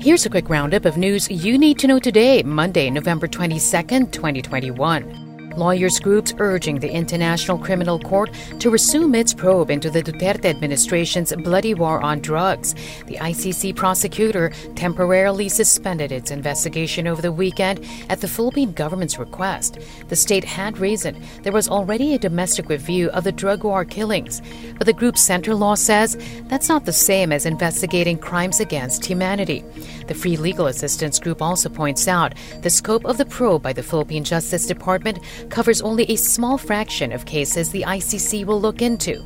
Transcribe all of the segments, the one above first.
Here's a quick roundup of news you need to know today, Monday, November 22nd, 2021 lawyers groups urging the International Criminal Court to resume its probe into the Duterte administration's bloody war on drugs. The ICC prosecutor temporarily suspended its investigation over the weekend at the Philippine government's request. The state had reason there was already a domestic review of the drug war killings, but the group's CenterLaw says that's not the same as investigating crimes against humanity. The Free Legal Assistance Group also points out the scope of the probe by the Philippine Justice Department covers only a small fraction of cases the ICC will look into.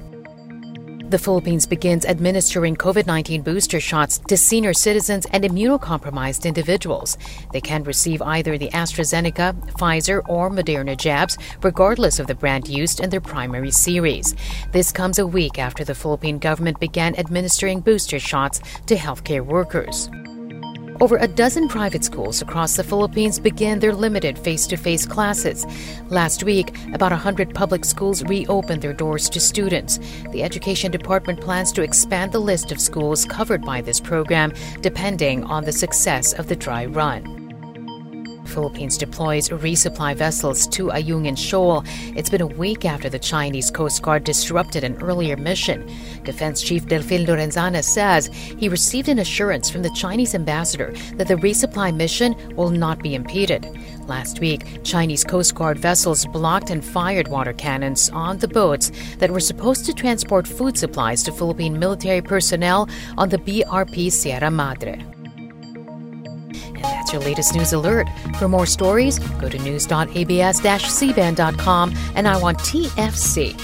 The Philippines begins administering COVID 19 booster shots to senior citizens and immunocompromised individuals. They can receive either the AstraZeneca, Pfizer, or Moderna jabs, regardless of the brand used in their primary series. This comes a week after the Philippine government began administering booster shots to healthcare workers. Over a dozen private schools across the Philippines began their limited face to face classes. Last week, about 100 public schools reopened their doors to students. The Education Department plans to expand the list of schools covered by this program depending on the success of the dry run. Philippines deploys resupply vessels to Ayungin Shoal. It's been a week after the Chinese Coast Guard disrupted an earlier mission. Defense Chief Delfin Lorenzana says he received an assurance from the Chinese ambassador that the resupply mission will not be impeded. Last week, Chinese Coast Guard vessels blocked and fired water cannons on the boats that were supposed to transport food supplies to Philippine military personnel on the BRP Sierra Madre. That's your latest news alert. For more stories, go to news.abs-cbn.com and I want TFC.tv.